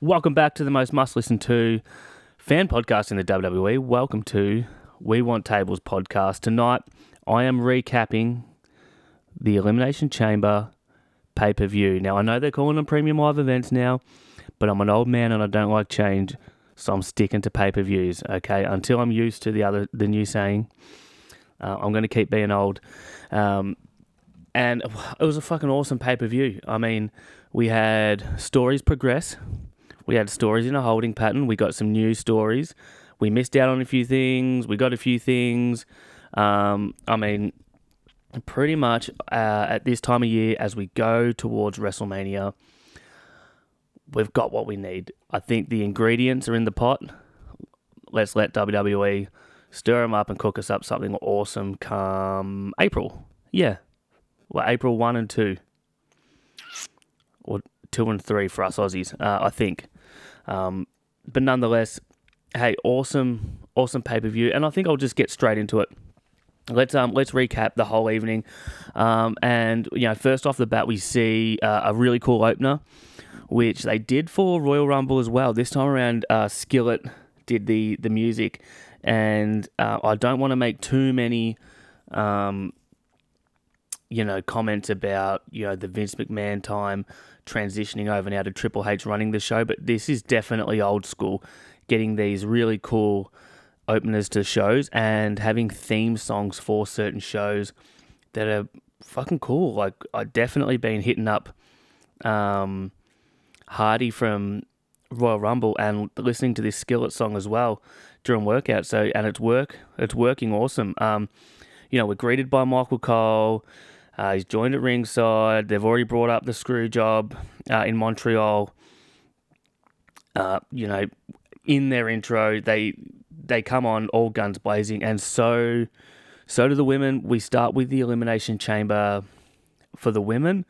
Welcome back to the most must listen to fan podcast in the WWE. Welcome to We Want Tables podcast. Tonight, I am recapping the Elimination Chamber pay per view. Now, I know they're calling them premium live events now, but I'm an old man and I don't like change, so I'm sticking to pay per views. Okay, until I'm used to the other the new saying, uh, I'm going to keep being old. Um, and it was a fucking awesome pay per view. I mean, we had stories progress. We had stories in a holding pattern. We got some new stories. We missed out on a few things. We got a few things. Um, I mean, pretty much uh, at this time of year, as we go towards WrestleMania, we've got what we need. I think the ingredients are in the pot. Let's let WWE stir them up and cook us up something awesome come April. Yeah. Well, April 1 and 2. Or 2 and 3 for us Aussies, uh, I think. Um, but nonetheless, hey, awesome, awesome pay per view, and I think I'll just get straight into it. Let's um let's recap the whole evening, um, and you know first off the bat we see uh, a really cool opener, which they did for Royal Rumble as well. This time around, uh, Skillet did the the music, and uh, I don't want to make too many, um, you know, comments about you know the Vince McMahon time transitioning over now to Triple H running the show, but this is definitely old school, getting these really cool openers to shows and having theme songs for certain shows that are fucking cool. Like I definitely been hitting up um, Hardy from Royal Rumble and listening to this Skillet song as well during workout. So and it's work, it's working awesome. Um, you know, we're greeted by Michael Cole. Uh, he's joined at ringside. They've already brought up the screw job uh, in Montreal. Uh, you know, in their intro, they they come on all guns blazing, and so so do the women. We start with the elimination chamber for the women.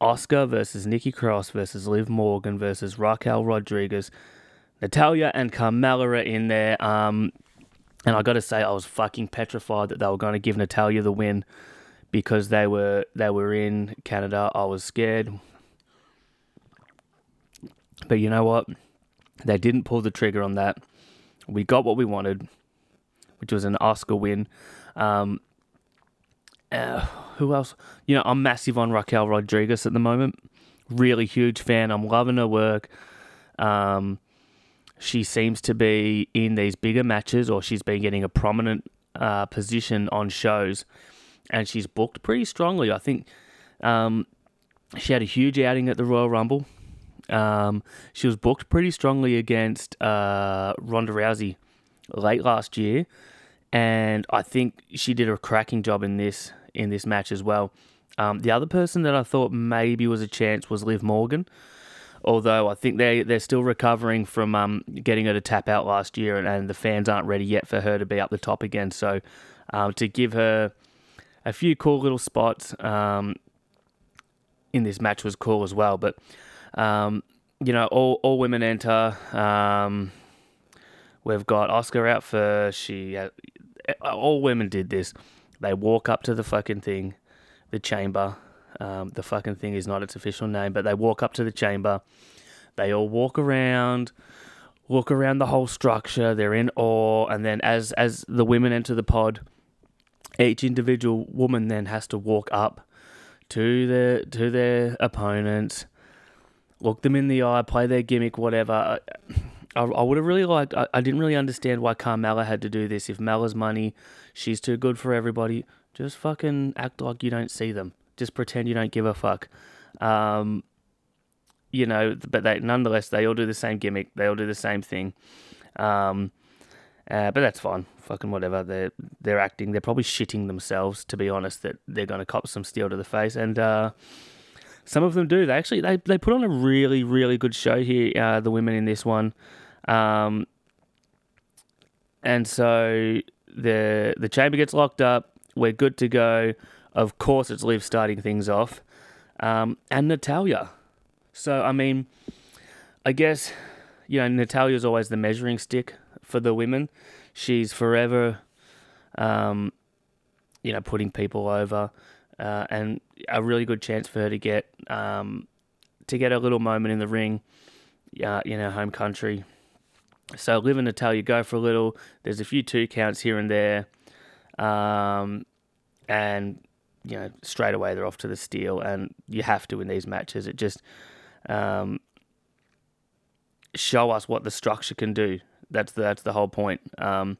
Asuka versus Nikki Cross versus Liv Morgan versus Raquel Rodriguez. Natalya and Carmella are in there. Um, and I got to say, I was fucking petrified that they were going to give Natalya the win because they were they were in Canada. I was scared, but you know what? They didn't pull the trigger on that. We got what we wanted, which was an Asuka win. Um, uh, who else? You know, I'm massive on Raquel Rodriguez at the moment. Really huge fan. I'm loving her work. Um, she seems to be in these bigger matches, or she's been getting a prominent uh, position on shows, and she's booked pretty strongly. I think um, she had a huge outing at the Royal Rumble. Um, she was booked pretty strongly against uh, Ronda Rousey late last year, and I think she did a cracking job in this in this match as well. Um, the other person that I thought maybe was a chance was Liv Morgan, although I think they they're still recovering from um, getting her to tap out last year, and, and, the fans aren't ready yet for her to be up the top again. So um, to give her a few cool little spots um, in this match was cool as well, but. Um, you know, all, all women enter. Um, we've got Asuka out first. She, uh, all women did this. They walk up to the fucking thing, the chamber. Um, the fucking thing is not its official name, but they walk up to the chamber. They all walk around, look around the whole structure. They're in awe, and then as as the women enter the pod, each individual woman then has to walk up to their to their opponents look them in the eye, play their gimmick, whatever. I, I would have really liked. I, I didn't really understand why Carmella had to do this. If Mella's money, she's too good for everybody. Just fucking act like you don't see them. Just pretend you don't give a fuck. Um, you know, but they nonetheless they all do the same gimmick. They all do the same thing. Um, uh, but that's fine. Fucking whatever. They're they're acting. They're probably shitting themselves to be honest. That they're gonna cop some steel to the face and. Uh, some of them do. They actually they, they put on a really really good show here. Uh, the women in this one, um, and so the the chamber gets locked up. We're good to go. Of course, it's Liv starting things off, um, and Natalya. So I mean, I guess you know Natalya is always the measuring stick for the women. She's forever um, you know, putting people over, uh, and a really good chance for her to get um, to get a little moment in the ring, uh, in her home country. So Liv and Natalya go for a little. There's a few two counts here and there, um, and you know straight away they're off to the steel, and you have to in these matches. It just um, show us what the structure can do. That's the, that's the whole point. Um,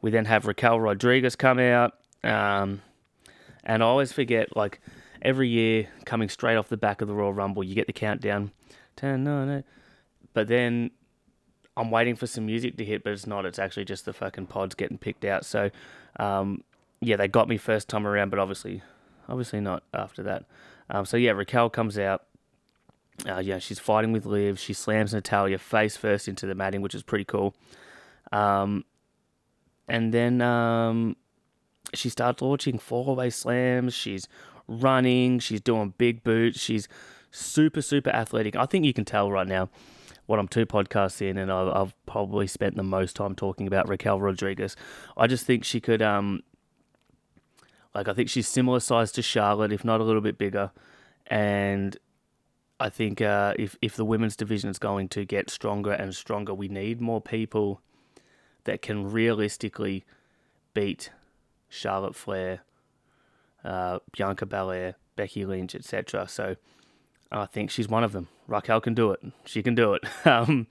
we then have Raquel Rodriguez come out, um, and I always forget like every year coming straight off the back of the Royal Rumble, you get the countdown, ten, nine, eight, but then I'm waiting for some music to hit, but it's not. It's actually just the fucking pods getting picked out. So, um, yeah, they got me first time around, but obviously, obviously not after that. Um, so yeah, Raquel comes out. Uh, yeah, she's fighting with Liv. She slams Natalya face first into the matting, which is pretty cool. Um, and then um, she starts launching four way slams. She's running. She's doing big boots. She's super, super athletic. I think you can tell right now what I'm two podcasts in, and I've, I've probably spent the most time talking about Raquel Rodriguez. I just think she could, um, like, I think she's similar size to Charlotte, if not a little bit bigger. And I think uh, if if the women's division is going to get stronger and stronger, we need more people that can realistically beat Charlotte Flair, uh, Bianca Belair, Becky Lynch, etc. So I think she's one of them. Raquel can do it. She can do it. um,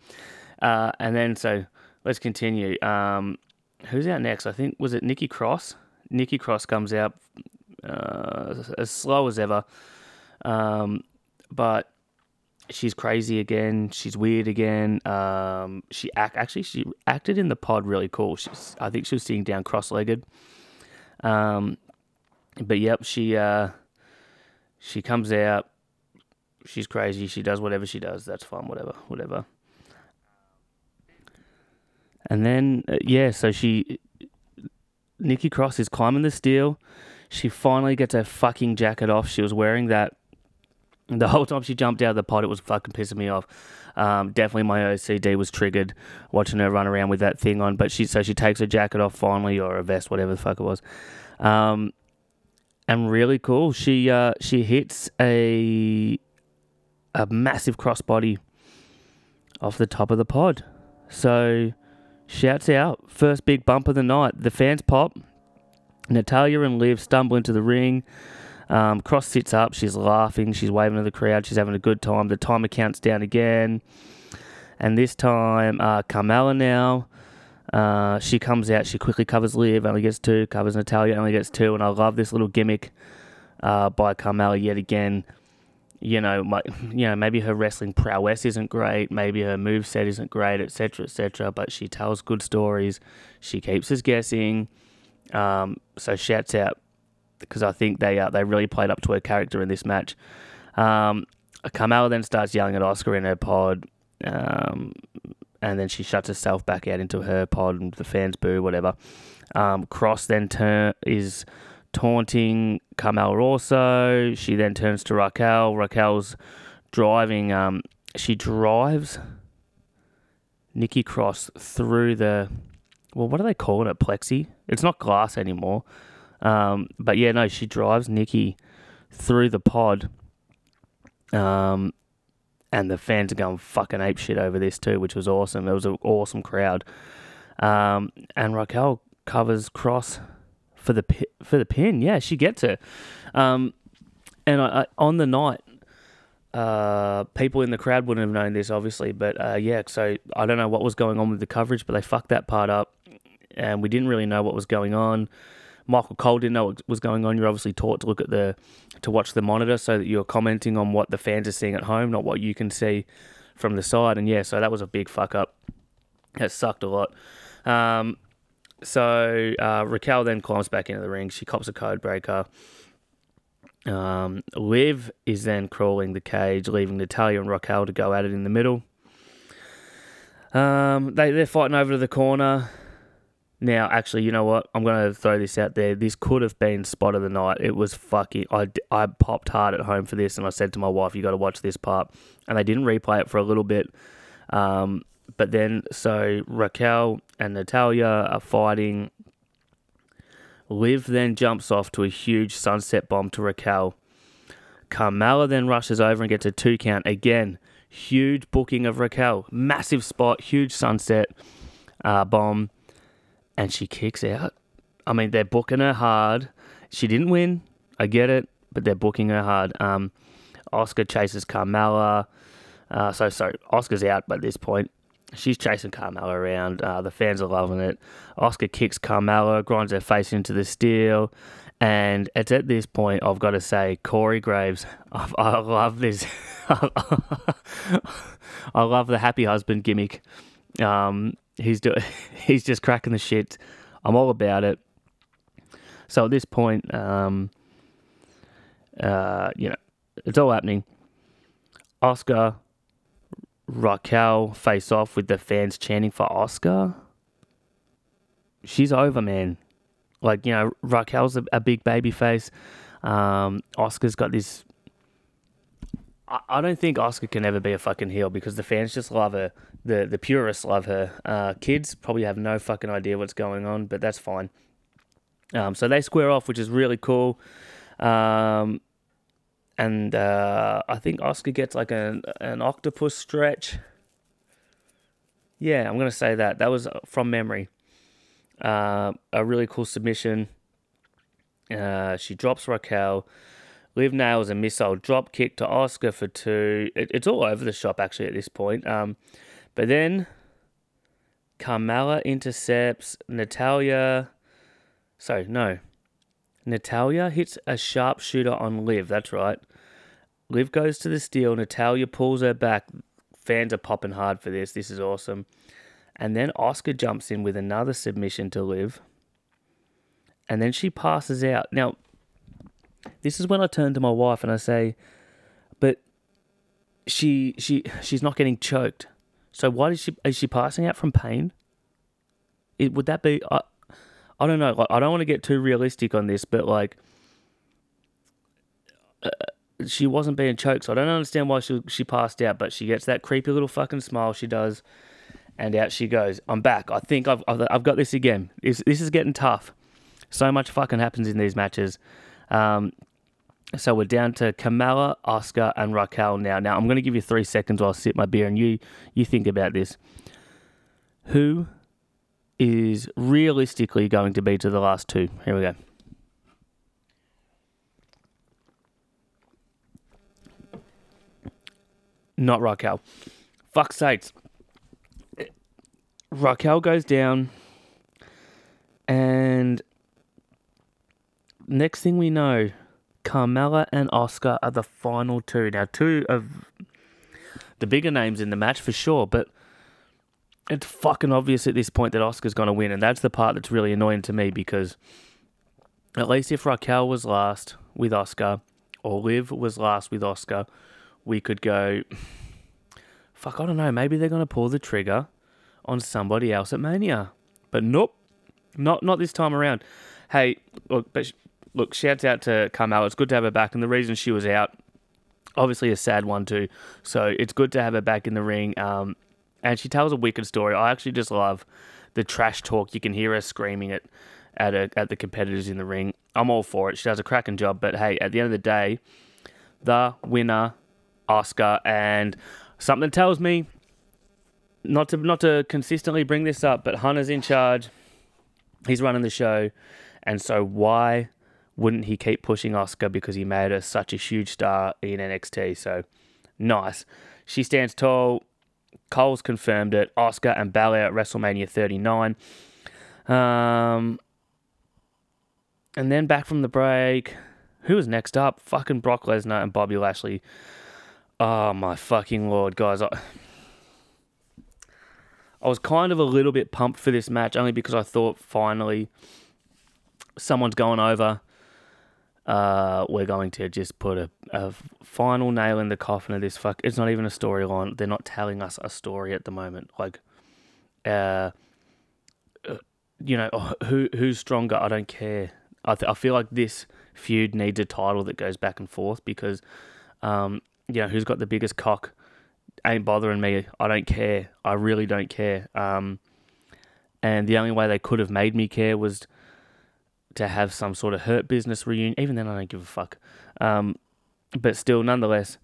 uh, and then so let's continue. Um, who's out next? I think was it Nikki Cross. Nikki Cross comes out uh, as slow as ever, um, but she's crazy again. She's weird again. Um, she act actually she acted in the pod really cool. She's I think she was sitting down cross legged. Um, but yep, she uh, she comes out. She's crazy. She does whatever she does. That's fine. Whatever. Whatever. And then uh, yeah, so she Nikki Cross is climbing the steel. She finally gets her fucking jacket off. She was wearing that the whole time she jumped out of the pod, it was fucking pissing me off. Um, definitely my OCD was triggered watching her run around with that thing on. But she so she takes her jacket off finally, or a vest, whatever the fuck it was. Um, and really cool. She uh, she hits a a massive crossbody off the top of the pod. So shouts out, first big bump of the night. The fans pop. Natalya and Liv stumble into the ring. Um, Cross sits up. She's laughing. She's waving to the crowd. She's having a good time. The timer counts down again. And this time, uh, Carmella now. Uh, she comes out. She quickly covers Liv. Only gets two. Covers Natalya. Only gets two. And I love this little gimmick uh, by Carmella yet again. You know, my, you know, maybe her wrestling prowess isn't great. Maybe her move set isn't great, etc., etc. But she tells good stories. She keeps us guessing. Um, so shouts out because I think they uh, they really played up to her character in this match. Um, then starts yelling at Asuka in her pod, um, and then she shuts herself back out into her pod, and the fans boo, whatever. Um, Cross then turn is taunting Carmella also. She then turns to Raquel. Raquel's driving. Um, she drives Nikki Cross through the. Well, what are they calling it? Plexi? It's not glass anymore. Um, but yeah, no, she drives Nikki through the pod. Um, and the fans are going fucking ape shit over this too, which was awesome. It was an awesome crowd. Um, and Raquel covers Cross for the for the pin. Yeah, she gets it. Um, and I, I, on the night, uh, people in the crowd wouldn't have known this, obviously, but uh, yeah. So I don't know what was going on with the coverage, but they fucked that part up, and we didn't really know what was going on. Michael Cole didn't know what was going on. You're obviously taught to look at the to watch the monitor so that you're commenting on what the fans are seeing at home, not what you can see from the side. And yeah, so that was a big fuck up. That sucked a lot. Um, so uh, Raquel then climbs back into the ring. She cops a code breaker. Um, Liv is then crawling the cage, leaving Natalya and Raquel to go at it in the middle. Um, they they're fighting over to the corner. Now, actually, you know what? I'm going to throw this out there. This could have been spot of the night. It was fucking. I, I popped hard at home for this, and I said to my wife, "You got to watch this part." And they didn't replay it for a little bit. Um, but then, so Raquel and Natalya are fighting. Liv then jumps off to a huge sunset bomb to Raquel. Carmella then rushes over and gets a two count again. Huge booking of Raquel. Massive spot, huge sunset uh, bomb. And she kicks out. I mean, they're booking her hard. She didn't win. I get it. But they're booking her hard. Um, Asuka chases Carmella. Uh, so, sorry, Asuka's out by this point. She's chasing Carmella around. Uh, the fans are loving it. Asuka kicks Carmella, grinds her face into the steel. And it's at this point I've got to say, Corey Graves, I, I love this. I love the happy husband gimmick. Um, he's do- he's just cracking the shit. I'm all about it. So at this point, um, uh, you know, it's all happening. Asuka, Raquel face off with the fans chanting for Asuka, She's over, man. Like, you know, Raquel's a, a big baby face. Um, Asuka's got this. I, I don't think Asuka can ever be a fucking heel because the fans just love her. The the purists love her. Uh, kids probably have no fucking idea what's going on, but that's fine. Um, so they square off, which is really cool. Um, and uh, I think Asuka gets like an an octopus stretch. Yeah, I'm gonna say that. That was from memory. Uh, a really cool submission. Uh, she drops Raquel. Liv nails a missile drop kick to Asuka for two. It, it's all over the shop actually at this point. Um, but then Carmella intercepts Natalya. Sorry, no. Natalya hits a sharpshooter on Liv. That's right. Liv goes to the steel. Natalya pulls her back. Fans are popping hard for this. This is awesome. And then Asuka jumps in with another submission to Liv. And then she passes out. Now, this is when I turn to my wife and I say, "But she she she's not getting choked. So why is she is she passing out from pain? It, would that be? I, I don't know. Like, I don't want to get too realistic on this, but like, uh, she wasn't being choked, so I don't understand why she she passed out. But she gets that creepy little fucking smile. She does, and out she goes. I'm back. I think I've I've, got this again. This this is getting tough. So much fucking happens in these matches. Um, so we're down to Carmella, Asuka, and Raquel now. Now I'm going to give you three seconds while I sip my beer, and you you think about this. Who is realistically going to be to the last two? Here we go. Not Raquel. Fuck sakes. Raquel goes down, and next thing we know, Carmella and Asuka are the final two. Now, two of the bigger names in the match for sure, but it's fucking obvious at this point that Asuka's going to win, and that's the part that's really annoying to me because at least if Raquel was last with Asuka or Liv was last with Asuka, we could go. Fuck, I don't know. Maybe they're going to pull the trigger on somebody else at Mania, but nope, not not this time around. Hey, look, but look, shouts out to Carmella. It's good to have her back, and the reason she was out, obviously a sad one too. So it's good to have her back in the ring. Um, and she tells a wicked story. I actually just love the trash talk. You can hear her screaming at a, at the competitors in the ring. I'm all for it. She does a cracking job. But hey, at the end of the day, the winner, Asuka, and something tells me not to not to consistently bring this up, but Hunter's in charge. He's running the show, and so why wouldn't he keep pushing Asuka because he made her such a huge star in NXT? So nice. She stands tall. Cole's confirmed it. Asuka and Balor at WrestleMania 39. Um, and then back from the break, who was next up? Fucking Brock Lesnar and Bobby Lashley. Oh my fucking lord, guys! I, I was kind of a little bit pumped for this match only because I thought finally someone's going over. Uh, we're going to just put a, a final nail in the coffin of this fuck. It's not even a storyline. They're not telling us a story at the moment. Like, uh, uh you know, oh, who who's stronger? I don't care. I th- I feel like this feud needs a title that goes back and forth because, um, you know, who's got the biggest cock ain't bothering me. I don't care. I really don't care. Um, and the only way they could have made me care was to have some sort of hurt business reunion. Even then, I don't give a fuck. Um, but still, nonetheless,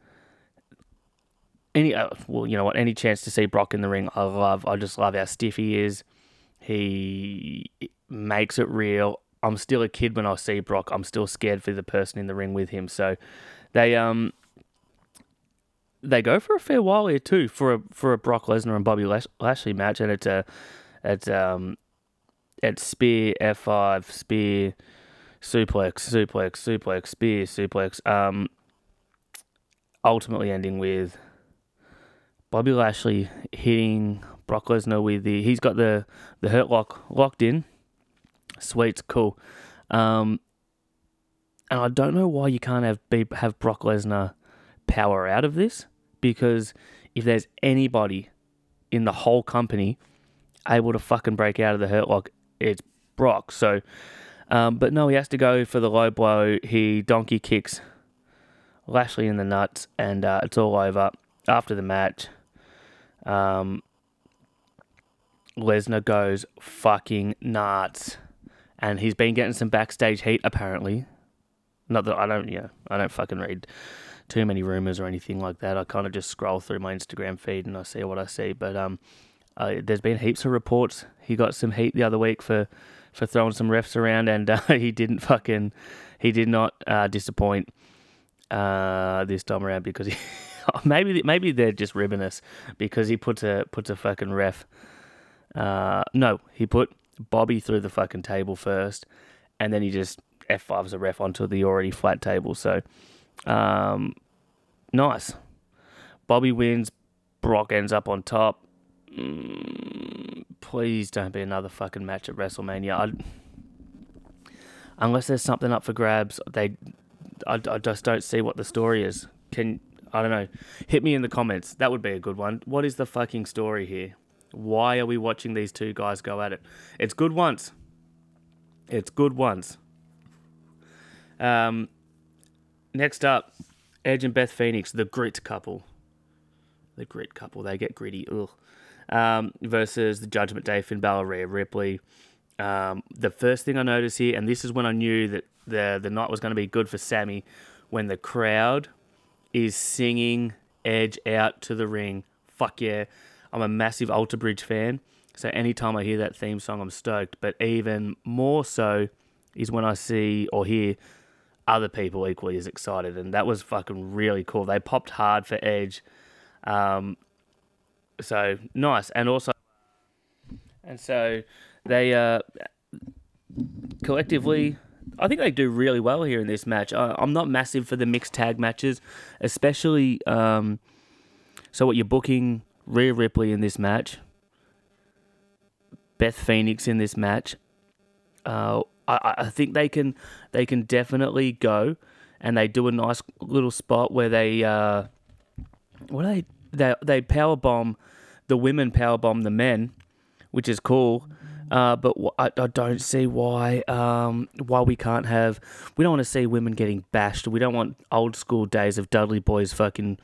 any uh, well, you know what? Any chance to see Brock in the ring, I love. I just love how stiff he is. He makes it real. I'm still a kid when I see Brock. I'm still scared for the person in the ring with him. So they um they go for a fair while here too for a for a Brock Lesnar and Bobby Lashley match, and it's a it's um it's spear F five spear suplex suplex suplex spear suplex um ultimately ending with Bobby Lashley hitting Brock Lesnar with the he's got the the hurt lock locked in. Sweet's cool. Um, and I don't know why you can't have be, have Brock Lesnar power out of this because if there's anybody in the whole company able to fucking break out of the hurt lock, it's Brock. So, um, but no, he has to go for the low blow. He donkey kicks Lashley in the nuts, and uh, it's all over. After the match, um, Lesnar goes fucking nuts, and he's been getting some backstage heat apparently. Not that I don't, yeah, I don't fucking read too many rumors or anything like that. I kind of just scroll through my Instagram feed and I see what I see. But um, uh, there's been heaps of reports. He got some heat the other week for for throwing some refs around, and uh, he didn't fucking he did not uh, disappoint uh, this time around because he maybe maybe they're just ribbing us because he puts a puts a fucking ref uh, no, he put Bobby through the fucking table first, and then he just F5s a ref onto the already flat table. So, um, nice. Bobby wins. Brock ends up on top. Mm, please don't be another fucking match at WrestleMania. I, unless there's something up for grabs, they, I, I just don't see what the story is. Can I don't know. Hit me in the comments. That would be a good one. What is the fucking story here? Why are we watching these two guys go at it? It's good once. It's good once. Um, next up, Edge and Beth Phoenix, the grit couple. The grit couple. They get gritty. Ugh. Um, versus the Judgment Day, Finn Balor, Rhea Ripley. Um, the first thing I noticed here, and this is when I knew that the the night was going to be good for Sami, when the crowd is singing Edge out to the ring. Fuck yeah. I'm a massive Alter Bridge fan, so anytime I hear that theme song, I'm stoked. But even more so is when I see or hear other people equally as excited, and that was fucking really cool. They popped hard for Edge, um, so nice, and also, and so they uh, collectively. I think they do really well here in this match. I, am not massive for the mixed tag matches, especially. Um, so what you're booking Rhea Ripley in this match, Beth Phoenix in this match. Uh, I, I think they can they can definitely go, and they do a nice little spot where they uh, what they they they power bomb the women power bomb the men, which is cool. Uh, but I, I don't see why um, why we can't have. We don't want to see women getting bashed. We don't want old school days of Dudley boys fucking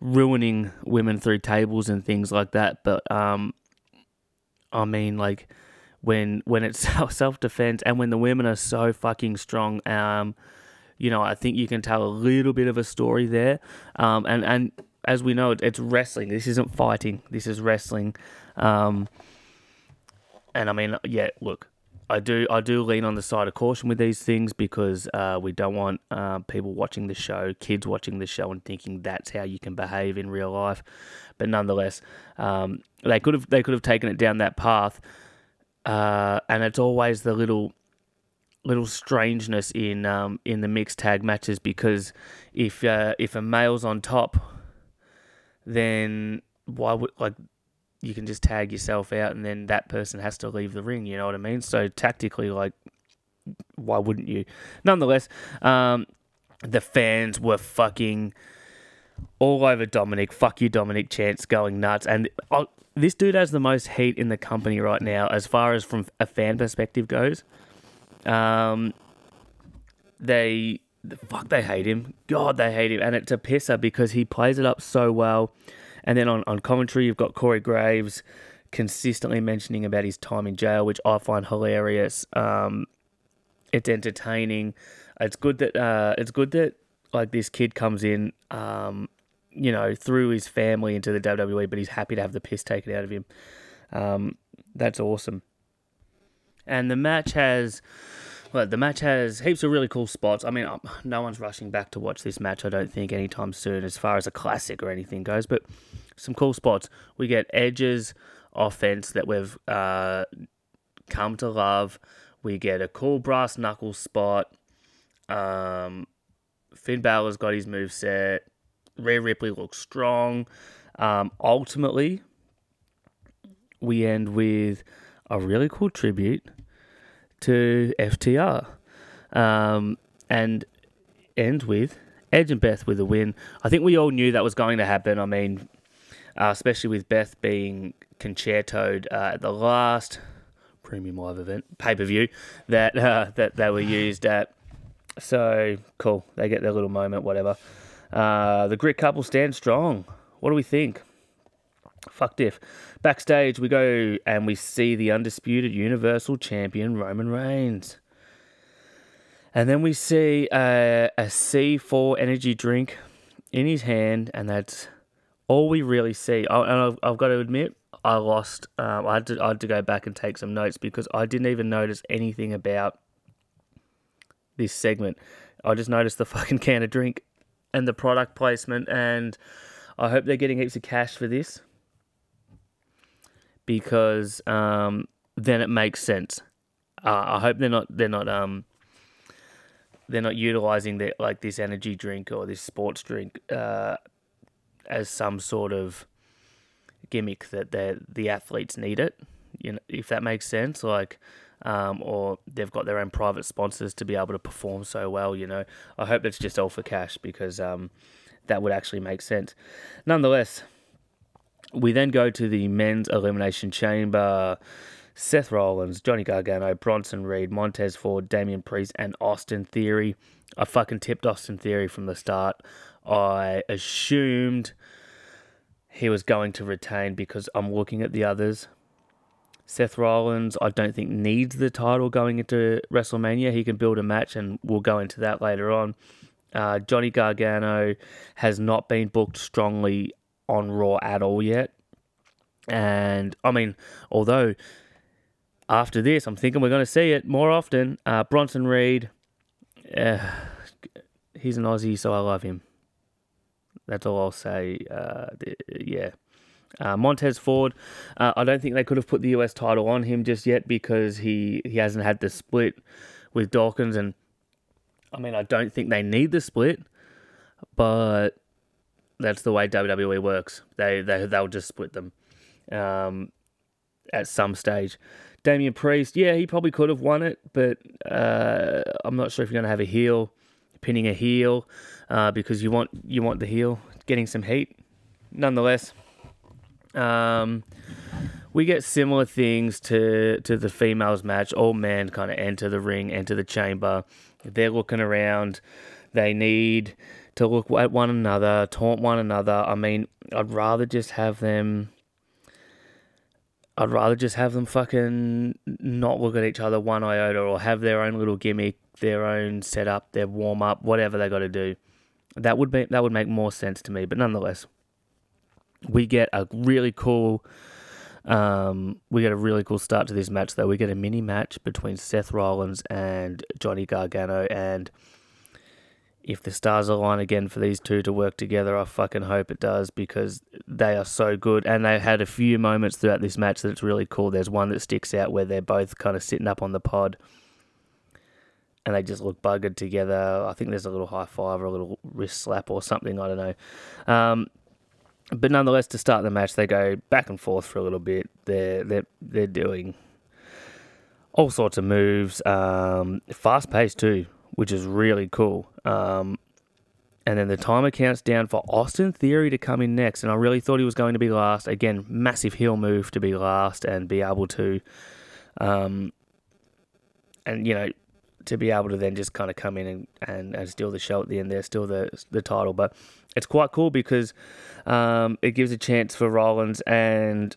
ruining women through tables and things like that. But um, I mean, like when when it's self defense and when the women are so fucking strong, um, you know, I think you can tell a little bit of a story there. Um, and and as we know, it's wrestling. This isn't fighting. This is wrestling. Um, and I mean, yeah, look, I do I do lean on the side of caution with these things because uh, we don't want uh, people watching the show, kids watching the show, and thinking that's how you can behave in real life. But nonetheless, um, they could have they could have taken it down that path, uh, and it's always the little little strangeness in um, in the mixed tag matches because if uh, if a male's on top, then why would like you can just tag yourself out and then that person has to leave the ring. You know what I mean? So tactically, like, why wouldn't you? Nonetheless, um, the fans were fucking all over Dominic. Fuck you, Dominic Chance going nuts. And uh, this dude has the most heat in the company right now, as far as from a fan perspective goes. Um, they fuck they hate him. God, they hate him, and it's a pisser because he plays it up so well. And then on, on commentary, you've got Corey Graves consistently mentioning about his time in jail, which I find hilarious. Um, It's entertaining. It's good that uh, it's good that like this kid comes in, um, you know, through his family into the WWE, but he's happy to have the piss taken out of him. Um, that's awesome. And the match has, well, the match has heaps of really cool spots. I mean, um, no one's rushing back to watch this match. I don't think anytime soon, as far as a classic or anything goes. But some cool spots. We get Edge's offense that we've uh, come to love. We get a cool brass knuckle spot. Um, Finn Balor's got his move set. Rhea Ripley looks strong. Um, ultimately, we end with a really cool tribute to FTR. Um, and end with Edge and Beth with a win. I think we all knew that was going to happen. I mean, uh, especially with Beth being concertoed uh, at the last premium live event pay per view that uh, that they were used at. So cool, they get their little moment, whatever. Uh, the grit couple stand strong. What do we think? Fuck diff. Backstage, we go and we see the undisputed Universal Champion Roman Reigns. And then we see a, a C4 energy drink in his hand, and that's all we really see. I, and I've, I've got to admit, I lost. Um, I had to I had to go back and take some notes because I didn't even notice anything about this segment. I just noticed the fucking can of drink and the product placement, and I hope they're getting heaps of cash for this because um, then it makes sense. Uh, I hope they're not they're not um, they're not utilizing that like this energy drink or this sports drink uh, as some sort of gimmick that the the athletes need it. You know, if that makes sense, like, um, or they've got their own private sponsors to be able to perform so well. You know, I hope it's just all for cash because um, that would actually make sense. Nonetheless, we then go to the men's elimination chamber. Seth Rollins, Johnny Gargano, Bronson Reed, Montez Ford, Damian Priest, and Austin Theory. I fucking tipped Austin Theory from the start. I assumed he was going to retain because I'm looking at the others. Seth Rollins, I don't think needs the title going into WrestleMania. He can build a match, and we'll go into that later on. Uh, Johnny Gargano has not been booked strongly on Raw at all yet. And I mean, although after this, I'm thinking we're going to see it more often. Uh, Bronson Reed, uh, he's an Aussie, so I love him. That's all I'll say. Uh, yeah. Uh, Montez Ford, uh, I don't think they could have put the US title on him just yet because he, he hasn't had the split with Dawkins. And I mean, I don't think they need the split, but that's the way WWE works. They, they, they'll just split them um, at some stage. Damian Priest, yeah, he probably could have won it, but uh, I'm not sure if you're going to have a heel pinning a heel uh, because you want you want the heel getting some heat. Nonetheless, um, we get similar things to to the females match. All men kind of enter the ring, enter the chamber. They're looking around. They need to look at one another, taunt one another. I mean, I'd rather just have them. I'd rather just have them fucking not look at each other one iota or have their own little gimmick, their own setup, their warm up, whatever they got to do. That would be that would make more sense to me. But nonetheless, we get a really cool. Um, we get a really cool start to this match, though. We get a mini match between Seth Rollins and Johnny Gargano, and if the stars align again for these two to work together, I fucking hope it does because they are so good. And they had a few moments throughout this match that it's really cool. There's one that sticks out where they're both kind of sitting up on the pod and they just look buggered together. I think there's a little high five or a little wrist slap or something. I don't know. Um, but nonetheless, to start the match, they go back and forth for a little bit. They're they're they're doing all sorts of moves, um, fast paced too, which is really cool. Um, and then the timer counts down for Austin Theory to come in next. And I really thought he was going to be last. Again, massive heel move to be last and be able to, um, and you know, to be able to then just kind of come in and, and, and steal the show at the end there, steal the the title. But it's quite cool because um, it gives a chance for Rollins and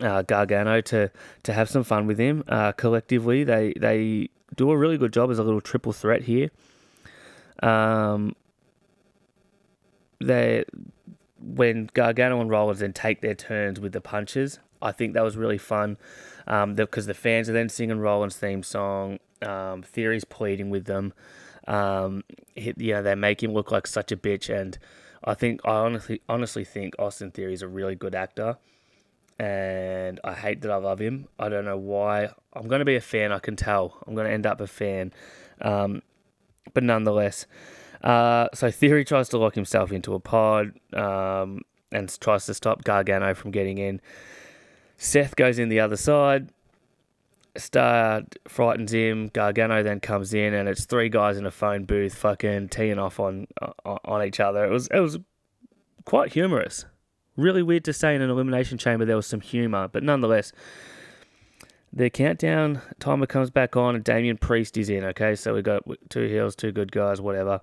uh, Gargano to to have some fun with him. Uh, collectively, they they do a really good job as a little triple threat here. Um, they when Gargano and Rollins then take their turns with the punches, I think that was really fun because um, the fans are then singing Rollins' theme song. Um, Theory's pleading with them. Um, he, you know, they make him look like such a bitch, and I think I honestly honestly think Austin Theory is a really good actor, and I hate that I love him. I don't know why. I'm going to be a fan. I can tell. I'm going to end up a fan, um, but nonetheless. Uh, so Theory tries to lock himself into a pod um, and tries to stop Gargano from getting in. Seth goes in the other side. Star frightens him. Gargano then comes in, and it's three guys in a phone booth, fucking teeing off on on each other. It was it was quite humorous. Really weird to say in an elimination chamber there was some humor, but nonetheless, the countdown timer comes back on, and Damian Priest is in. Okay, so we got two heels, two good guys, whatever.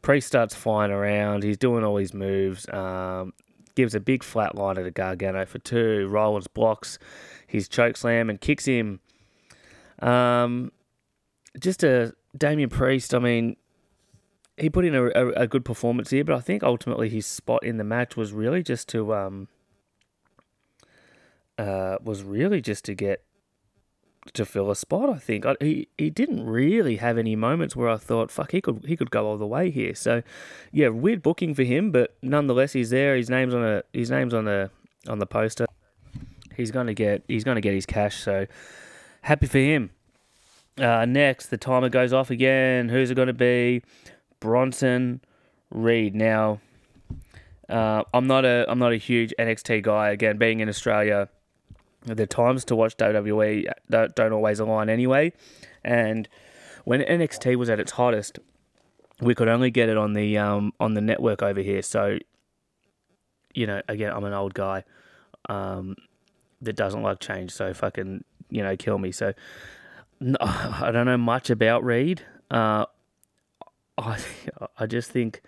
Priest starts flying around. He's doing all his moves. Um, gives a big flat liner to Gargano for two. Rollins blocks his choke slam and kicks him. Um, just a Damian Priest. I mean, he put in a, a, a, good performance here, but I think ultimately his spot in the match was really just to um uh was really just to get to fill a spot. I think I, he he didn't really have any moments where I thought, fuck, he could he could go all the way here. So, yeah, weird booking for him, but nonetheless, he's there. His name's on a his name's on the on the poster. He's gonna get he's gonna get his cash. So, happy for him. Uh, next, the timer goes off again. Who's it to be? Bronson Reed. Now, uh, I'm not a I'm not a huge NXT guy. Again, being in Australia, the times to watch WWE don't, don't always align anyway. And when NXT was at its hottest, we could only get it on the um, on the network over here. So, you know, again, I'm an old guy um, that doesn't like change. So fucking, you know, kill me. So, no, I don't know much about Reed. Uh, I I just think,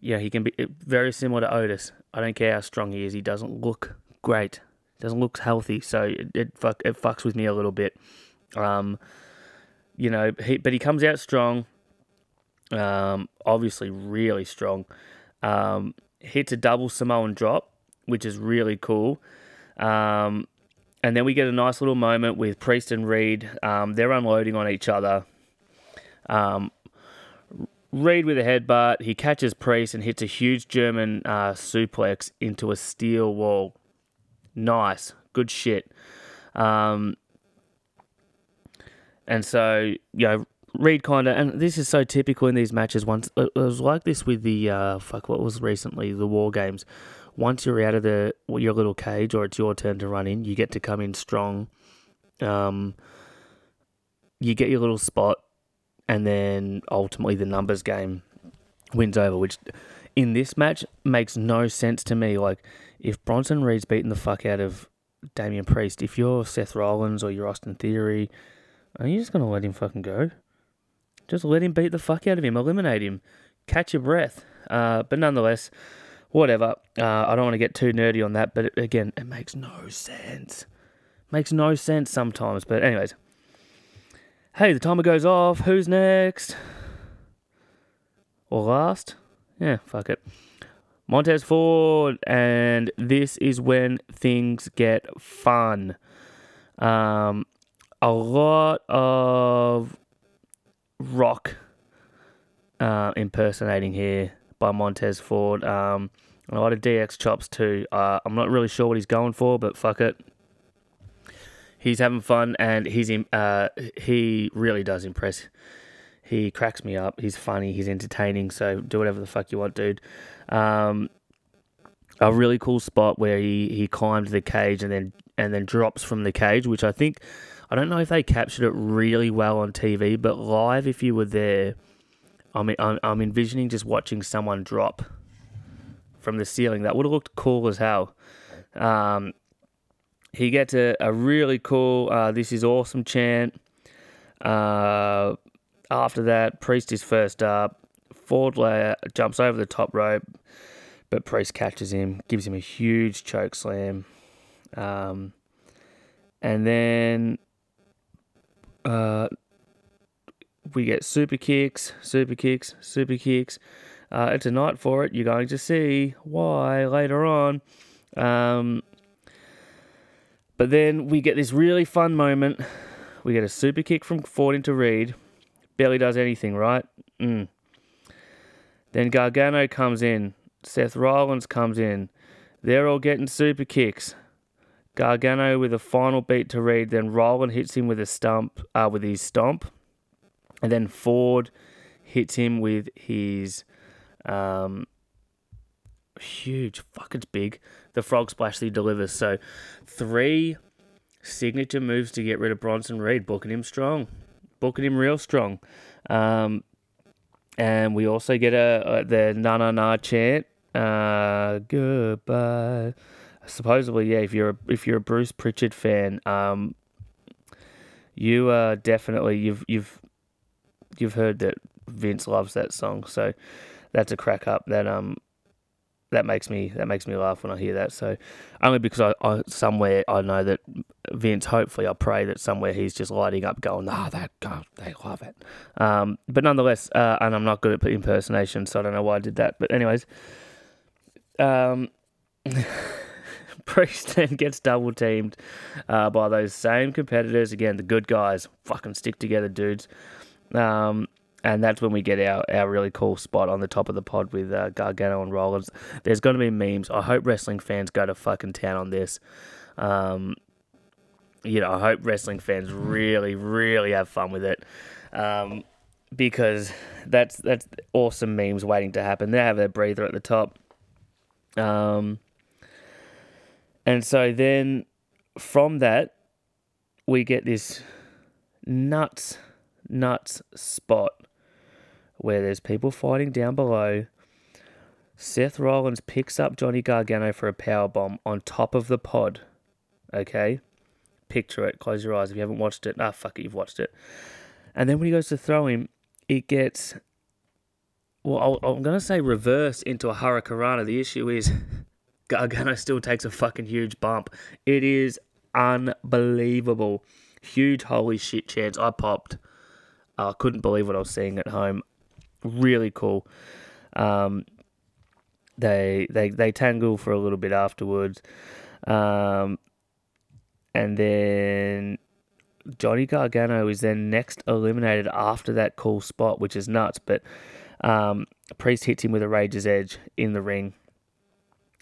yeah, he can be very similar to Otis. I don't care how strong he is. He doesn't look great doesn't look healthy, so it it, fuck, it fucks with me a little bit. Um, you know, he, but he comes out strong. Um, obviously really strong. Um, hits a double Samoan drop, which is really cool. Um, and then we get a nice little moment with Priest and Reed. Um, they're unloading on each other. Um, Reed with a headbutt. He catches Priest and hits a huge German uh, suplex into a steel wall. Nice. Good shit. Um, and so, you know, Reed kind of, and this is so typical in these matches. Once it was like this with the uh, fuck, what was recently the War Games. Once you're out of the your little cage, or it's your turn to run in, you get to come in strong. Um, you get your little spot, and then ultimately the numbers game wins over. Which in this match makes no sense to me. Like if Bronson Reed's beating the fuck out of Damian Priest, if you're Seth Rollins or you're Austin Theory, are you just gonna let him fucking go? Just let him beat the fuck out of him, eliminate him, catch your breath. Uh, but nonetheless, whatever. Uh, I don't want to get too nerdy on that, but again, it makes no sense. Makes no sense sometimes. But anyways, hey, the timer goes off. Who's next? Or last? Yeah, fuck it. Montez Ford, and this is when things get fun. Um, a lot of rock uh, impersonating here by Montez Ford. Um, a lot of DX chops too. Uh, I'm not really sure what he's going for, but fuck it. He's having fun, and he's uh, he really does impress. He cracks me up. He's funny. He's entertaining. So do whatever the fuck you want, dude. Um, a really cool spot where he, he climbed the cage and then and then drops from the cage, which I think I don't know if they captured it really well on TV, but live, if you were there, I mean, I'm, I'm envisioning just watching someone drop from the ceiling. That would have looked cool as hell. Um, he gets a, a really cool uh, "This is awesome" chant. Uh, after that, Priest is first up. Ford layer jumps over the top rope, but Priest catches him, gives him a huge choke slam. Um, and then uh, we get super kicks, super kicks, super kicks. Uh, it's a night for it. You're going to see why later on. Um, but then we get this really fun moment. We get a super kick from Ford into Reed. Barely does anything, right? Mm. Then Gargano comes in. Seth Rollins comes in. They're all getting super kicks. Gargano with a final beat to Reed. Then Rollins hits him with a stump, uh, with his stomp, and then Ford hits him with his um, huge. Fuck, it's big. The frog splash that he delivers. So three signature moves to get rid of Bronson Reed, booking him strong, booking him real strong. Um, and we also get a, a the na na na chant. Uh, goodbye. Supposedly, yeah. If you're a, if you're a Bruce Prichard fan, um, you are definitely you've you've you've heard that Vince loves that song. So that's a crack up that um that makes me that makes me laugh when I hear that. So only because I, I somewhere I know that Vince. Hopefully, I pray that somewhere he's just lighting up, going, "Ah, oh, that God, they love it." Um, but nonetheless, uh, and I'm not good at impersonation, so I don't know why I did that. But anyways, um, Priest then gets double teamed uh, by those same competitors again. The good guys, fucking stick together, dudes. Um, and that's when we get our, our really cool spot on the top of the pod with uh, Gargano and Rollins. There's going to be memes. I hope wrestling fans go to fucking town on this. Um, you know, I hope wrestling fans really, really have fun with it. Um, because that's that's awesome memes waiting to happen. They have their breather at the top. Um, and so then from that, we get this nuts, nuts spot where there's people fighting down below. Seth Rollins picks up Johnny Gargano for a power bomb on top of the pod. Okay? Picture it. Close your eyes if you haven't watched it. Ah, fuck it, you've watched it. And then when he goes to throw him, it gets. Well, I'm going to say reverse into a Hurricanrana. The issue is Gargano still takes a fucking huge bump. It is unbelievable. Huge holy shit chance. I popped. I couldn't believe what I was seeing at home really cool. Um, they they they tangle for a little bit afterwards, um, and then Johnny Gargano is then next eliminated after that cool spot, which is nuts. But um, Priest hits him with a Rage's Edge in the ring.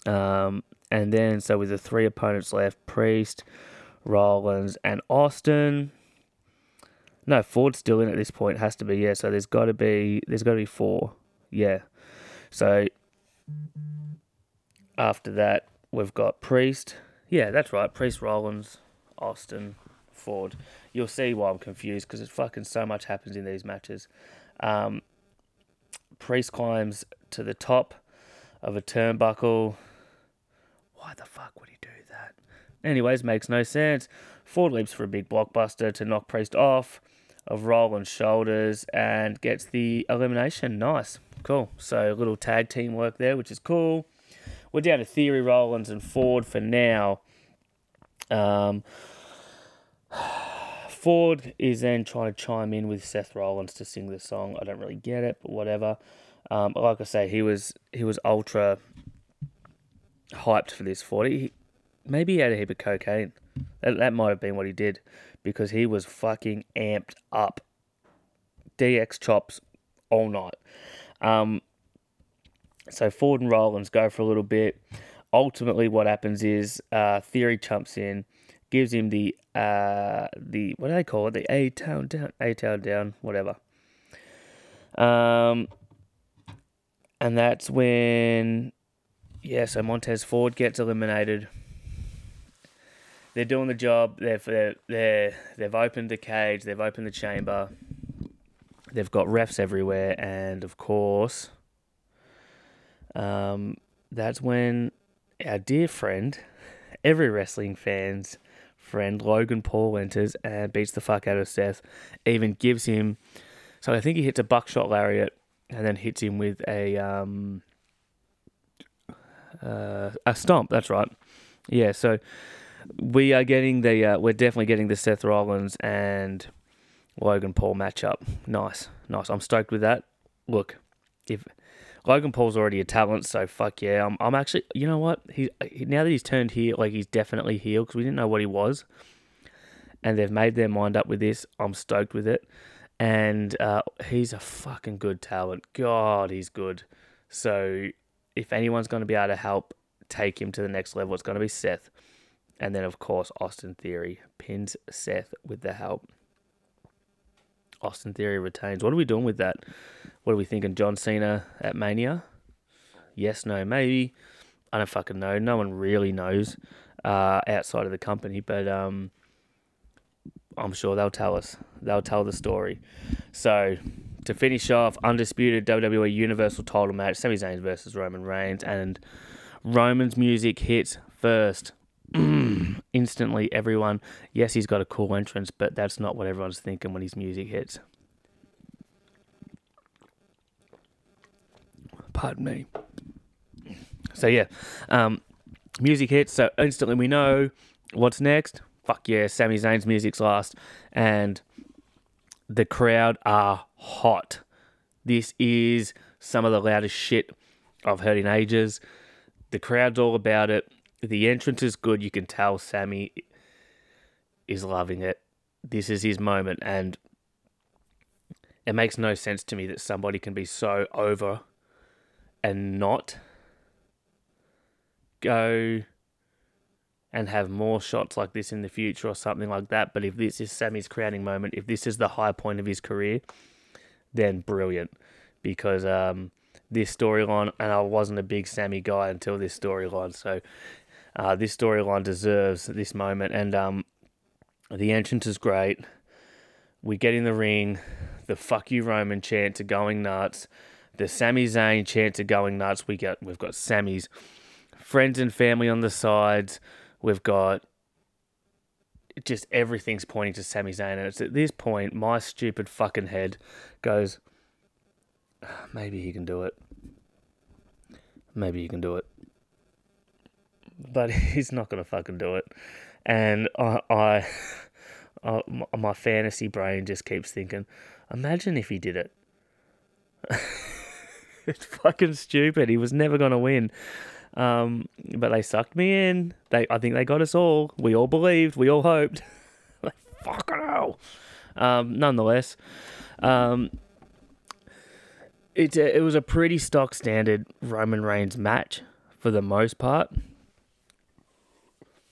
Um, and then, so with the three opponents left, Priest, Rollins, and Austin, no, Ford's still in at this point. Has to be yeah. So there's got to be there's got to be four. Yeah. So after that we've got Priest. Yeah, that's right. Priest, Rollins, Austin, Ford. You'll see why I'm confused because it's fucking so much happens in these matches. Um, Priest climbs to the top of a turnbuckle. Why the fuck would he do that? Anyways, makes no sense. Ford leaps for a big blockbuster to knock Priest off of Rollins' shoulders and gets the elimination. Nice. Cool. So a little tag team work there, which is cool. We're down to Theory, Rollins, and Ford for now. Um, Ford is then trying to chime in with Seth Rollins to sing the song. I don't really get it, but whatever. Um, like I say, he was he was ultra hyped for this. Ford. He, maybe he had a heap of cocaine. That, that might have been what he did because he was fucking amped up. DX chops all night. Um, so Ford and Rollins go for a little bit. Ultimately, what happens is uh, Theory jumps in, gives him the uh, the what do they call it? The A town down, A town down, whatever. Um, and that's when, yeah. So Montez Ford gets eliminated they're doing the job. They've they're, they're they've opened the cage. They've opened the chamber. They've got refs everywhere, and of course, um, that's when our dear friend, every wrestling fan's friend, Logan Paul enters and beats the fuck out of Seth. Even gives him, so I think he hits a buckshot lariat and then hits him with a um, uh, a stomp. That's right. Yeah. So we are getting the uh, we're definitely getting the Seth Rollins and Logan Paul matchup. Nice, nice. I'm stoked with that. Look, if Logan Paul's already a talent, so fuck yeah. I'm, I'm actually, you know what? He, now that he's turned heel, like he's definitely heel because we didn't know what he was, and they've made their mind up with this. I'm stoked with it, and uh, he's a fucking good talent. God, he's good. So if anyone's going to be able to help take him to the next level, it's going to be Seth. And then, of course, Austin Theory pins Seth with the help. Austin Theory retains. What are we doing with that? What are we thinking? John Cena at Mania? Yes, no, maybe. I don't fucking know. No one really knows uh, outside of the company, but um, I'm sure they'll tell us. They'll tell the story. So to finish off, undisputed WWE Universal Title match: Sami Zayn versus Roman Reigns, and Roman's music hits first. Instantly, everyone. Yes, he's got a cool entrance, but that's not what everyone's thinking when his music hits. Pardon me. So yeah, um, music hits. So instantly we know what's next. Fuck yeah, Sami Zayn's music's last, and the crowd are hot. This is some of the loudest shit I've heard in ages. The crowd's all about it. The entrance is good. You can tell Sami is loving it. This is his moment, and it makes no sense to me that somebody can be so over and not go and have more shots like this in the future or something like that. But if this is Sami's crowning moment, if this is the high point of his career, then brilliant. Because um, this storyline, and I wasn't a big Sami guy until this storyline, so uh, this storyline deserves this moment. And um, the entrance is great. We get in the ring. The fuck you Roman chants are going nuts. The Sami Zayn chants are going nuts. We got we've got Sami's friends and family on the sides. We've got just everything's pointing to Sami Zayn, and it's at this point my stupid fucking head goes, maybe he can do it. Maybe he can do it, but he's not gonna fucking do it. And I, I, I my fantasy brain just keeps thinking, imagine if he did it. it's fucking stupid. He was never gonna win. Um, but they sucked me in. They, I think they got us all. We all believed. We all hoped. like, fucking hell. Um, nonetheless, um, it it was a pretty stock standard Roman Reigns match for the most part.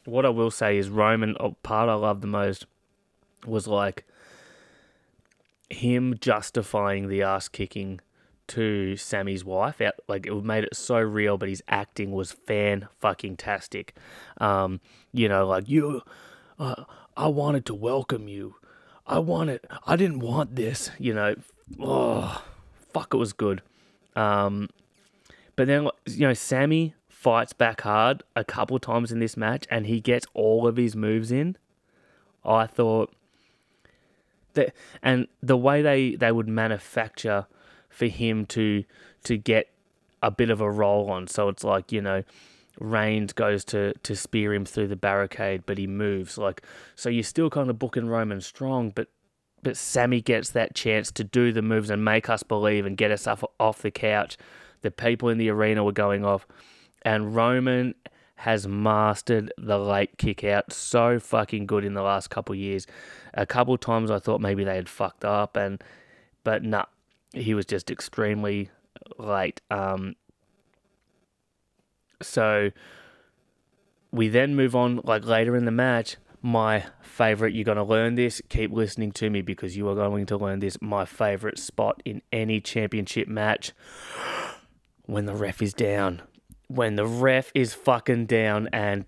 What I will say is Roman. Oh, part I love the most was like him justifying the ass kicking to Sami's wife. Out like it made it so real, but his acting was fan fucking tastic. Um, you know, like you, uh, I wanted to welcome you. I wanted. I didn't want this. You know, oh, fuck, it was good. Um, but then you know, Sami fights back hard a couple times in this match, and he gets all of his moves in. I thought that, and the way they they would manufacture for him to to get a bit of a roll on. So it's like you know, Reigns goes to to spear him through the barricade, but he moves like so. You're still kind of booking Roman strong, but but Sami gets that chance to do the moves and make us believe and get us off off the couch. The people in the arena were going off, and Roman has mastered the late kick out so fucking good in the last couple years. A couple times I thought maybe they had fucked up and but nah, he was just extremely late. Um, so we then move on, like later in the match. My favorite, you're going to learn this. Keep listening to me because you are going to learn this. My favorite spot in any championship match when the ref is down. When the ref is fucking down and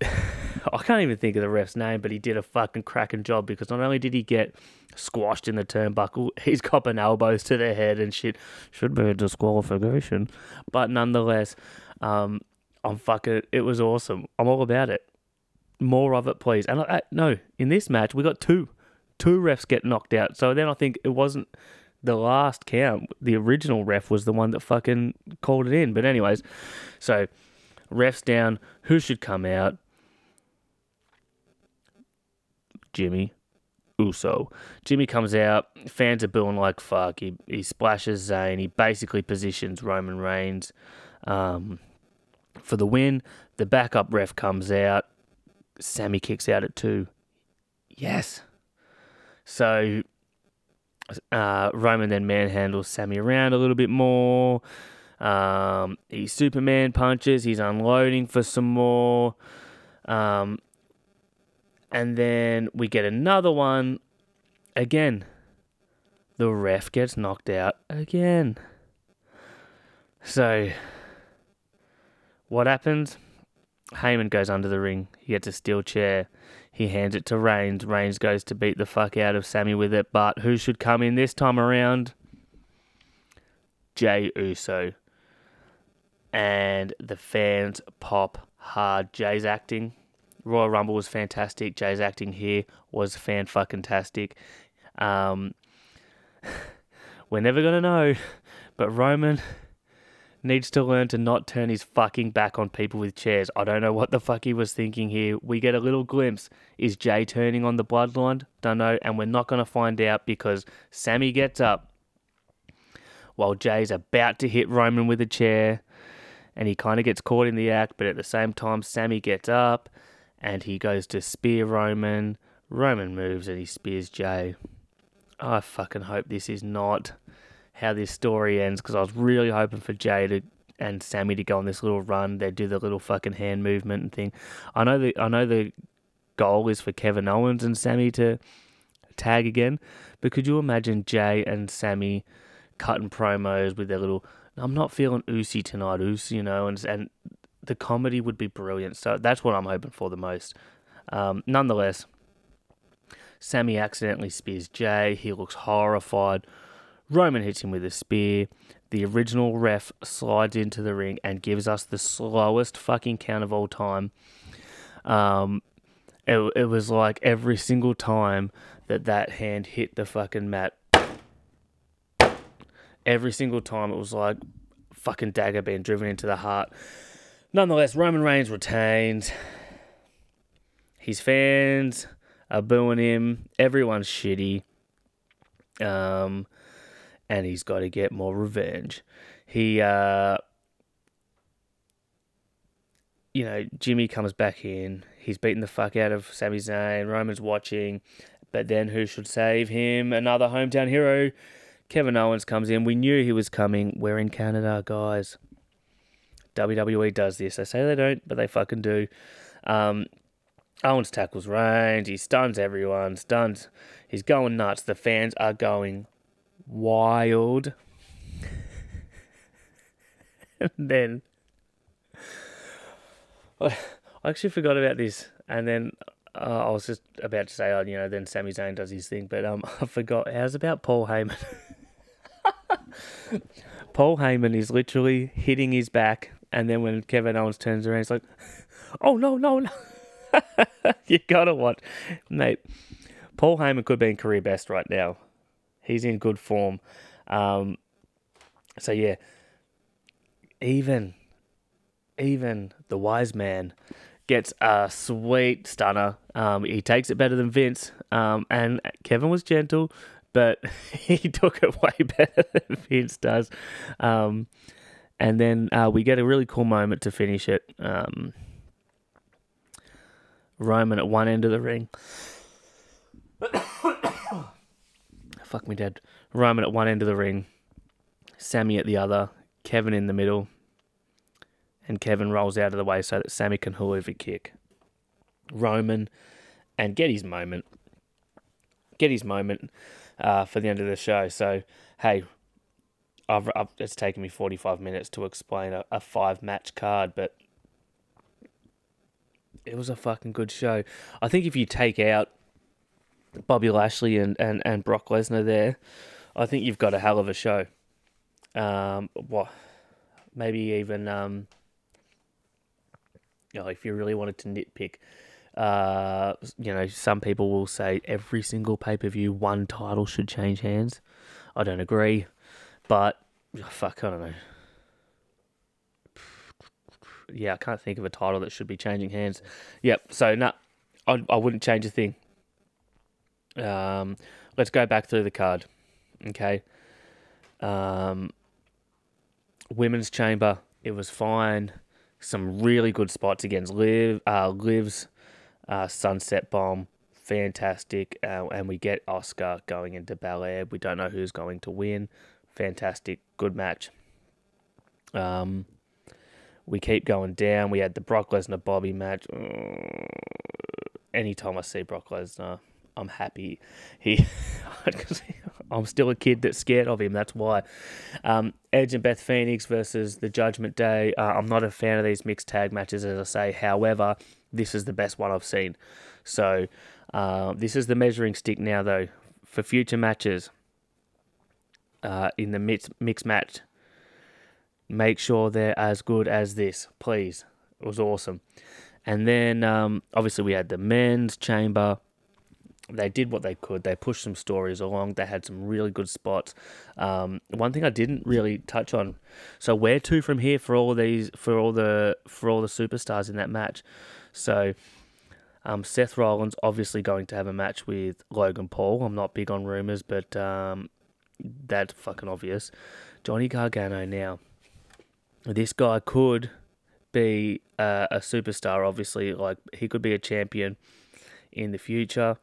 I can't even think of the ref's name, but he did a fucking cracking job because not only did he get squashed in the turnbuckle, he's copping elbows to the head and shit. Should be a disqualification, but nonetheless, um, I'm fucking. It was awesome. I'm all about it. More of it, please. And I, I, no, in this match we got two, two refs get knocked out. So then I think it wasn't the last count. The original ref was the one that fucking called it in. But anyways, so refs down. Who should come out? Jimmy Uso. Jimmy comes out, fans are booing like fuck. He, he splashes Zayn. He basically positions Roman Reigns um, for the win. The backup ref comes out. Sami kicks out at two. Yes. So uh, Roman then manhandles Sami around a little bit more. Um, he Superman punches. He's unloading for some more. Um, and then we get another one. Again, the ref gets knocked out again. So, what happens? Heyman goes under the ring. He gets a steel chair. He hands it to Reigns. Reigns goes to beat the fuck out of Sami with it. But who should come in this time around? Jay Uso. And the fans pop hard. Jay's acting. Royal Rumble was fantastic. Jay's acting here was fan fucking tastic. Um, we're never gonna know, but Roman needs to learn to not turn his fucking back on people with chairs. I don't know what the fuck he was thinking here. We get a little glimpse. Is Jay turning on the bloodline? Don't know. And we're not going to find out because Sami gets up while Jay's about to hit Roman with a chair. And he kind of gets caught in the act, but at the same time, Sami gets up and he goes to spear Roman. Roman moves and he spears Jay. I fucking hope this is not how this story ends because I was really hoping for Jay to and Sami to go on this little run. They do the little fucking hand movement and thing. I know the I know the goal is for Kevin Owens and Sami to tag again, but could you imagine Jay and Sami cutting promos with their little I'm not feeling oozy tonight, oozy, you know, and and the comedy would be brilliant. So that's what I'm hoping for the most. Um, nonetheless, Sami accidentally spears Jay. He looks horrified. Roman hits him with a spear. The original ref slides into the ring and gives us the slowest fucking count of all time. Um, it, it was like every single time that that hand hit the fucking mat. Every single time it was like fucking dagger being driven into the heart. Nonetheless, Roman Reigns retains. His fans are booing him. Everyone's shitty. Um, and he's got to get more revenge. He, uh, you know, Jimmy comes back in. He's beating the fuck out of Sami Zayn. Roman's watching, but then who should save him? Another hometown hero. Kevin Owens comes in. We knew he was coming. We're in Canada, guys. WWE does this. They say they don't, but they fucking do. Um, Owens tackles Reigns. He stuns everyone. Stuns. He's going nuts. The fans are going wild. and then I actually forgot about this, and then uh, I was just about to say, oh, you know, then Sami Zayn does his thing, but um, I forgot. How's about Paul Heyman? Paul Heyman is literally hitting his back, and then when Kevin Owens turns around, he's like, "Oh no, no, no!" you gotta watch, mate. Paul Heyman could be in career best right now. He's in good form. Um, so yeah, even even the wise man gets a sweet stunner. Um, he takes it better than Vince. Um, and Kevin was gentle, but he took it way better than Vince does. Um, and then uh, we get a really cool moment to finish it. Um, Roman at one end of the ring. Fuck me dead. Roman at one end of the ring, Sami at the other, Kevin in the middle, and Kevin rolls out of the way so that Sami can Helluva kick Roman and get his moment. Get his moment uh, for the end of the show. So, hey, I've, I've, it's taken me 45 minutes to explain a, a five match card, but it was a fucking good show. I think if you take out Bobby Lashley and, and, and Brock Lesnar there, I think you've got a hell of a show. Um? Maybe even um, you know, if you really wanted to nitpick, uh, you know, some people will say every single pay per view, one title should change hands. I don't agree, but fuck, I don't know. Yeah, I can't think of a title that should be changing hands. Yep. So no, nah, I I wouldn't change a thing. Um, let's go back through the card. Okay. Um, women's chamber, it was fine. Some really good spots against Liv, uh, Liv's uh, Sunset Bomb, fantastic. Uh, and we get Asuka going into Belair. We don't know who's going to win. Fantastic, good match. Um, we keep going down. We had the Brock Lesnar Bobby match. Anytime I see Brock Lesnar, I'm happy. He, I'm still a kid that's scared of him. That's why. Um, Edge and Beth Phoenix versus the Judgment Day. Uh, I'm not a fan of these mixed tag matches, as I say. However, this is the best one I've seen. So, uh, this is the measuring stick now, though, for future matches. Uh, in the mix mixed match, make sure they're as good as this, please. It was awesome. And then um, obviously we had the men's chamber. They did what they could. They pushed some stories along. They had some really good spots. Um, one thing I didn't really touch on. So where to from here for all these for all the for all the superstars in that match. So um, Seth Rollins obviously going to have a match with Logan Paul. I'm not big on rumors, but um, that's fucking obvious. Johnny Gargano now. This guy could be uh, a superstar, obviously. Like, he could be a champion in the future.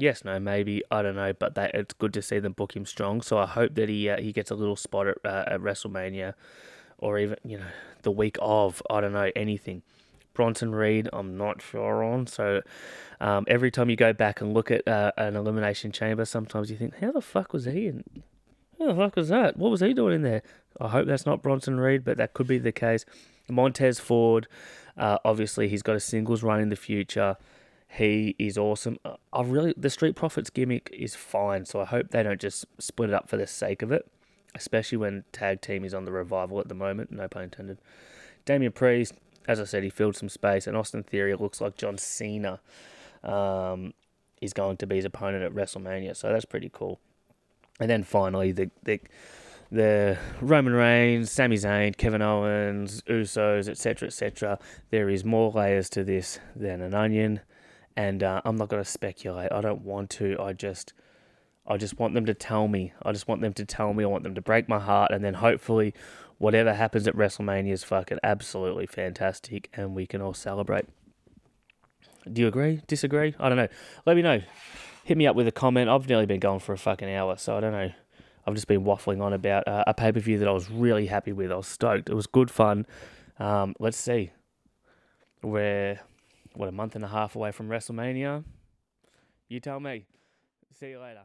Yes, no, maybe I don't know, but that it's good to see them book him strong. So I hope that he uh, he gets a little spot at, uh, at WrestleMania, or even you know the week of. I don't know anything. Bronson Reed, I'm not sure on. So um, every time you go back and look at uh, an elimination chamber, sometimes you think, how the fuck was he in? How the fuck was that? What was he doing in there? I hope that's not Bronson Reed, but that could be the case. Montez Ford, uh, obviously, he's got a singles run in the future. He is awesome. I really the Street Profits gimmick is fine, so I hope they don't just split it up for the sake of it, especially when tag team is on the revival at the moment. No pun intended. Damian Priest, as I said, he filled some space, and Austin Theory looks like John Cena um, is going to be his opponent at WrestleMania, so that's pretty cool. And then finally, the the the Roman Reigns, Sami Zayn, Kevin Owens, Usos, etc., etc. There is more layers to this than an onion, and uh, I'm not going to speculate. I don't want to. I just, I just want them to tell me. I just want them to tell me. I want them to break my heart, and then hopefully, whatever happens at WrestleMania is fucking absolutely fantastic, and we can all celebrate. Do you agree? Disagree? I don't know. Let me know. Hit me up with a comment. I've nearly been going for a fucking hour, so I don't know. I've just been waffling on about uh, a pay per view that I was really happy with. I was stoked. It was good fun. Um, let's see. We're, what, a month and a half away from WrestleMania? You tell me. See you later.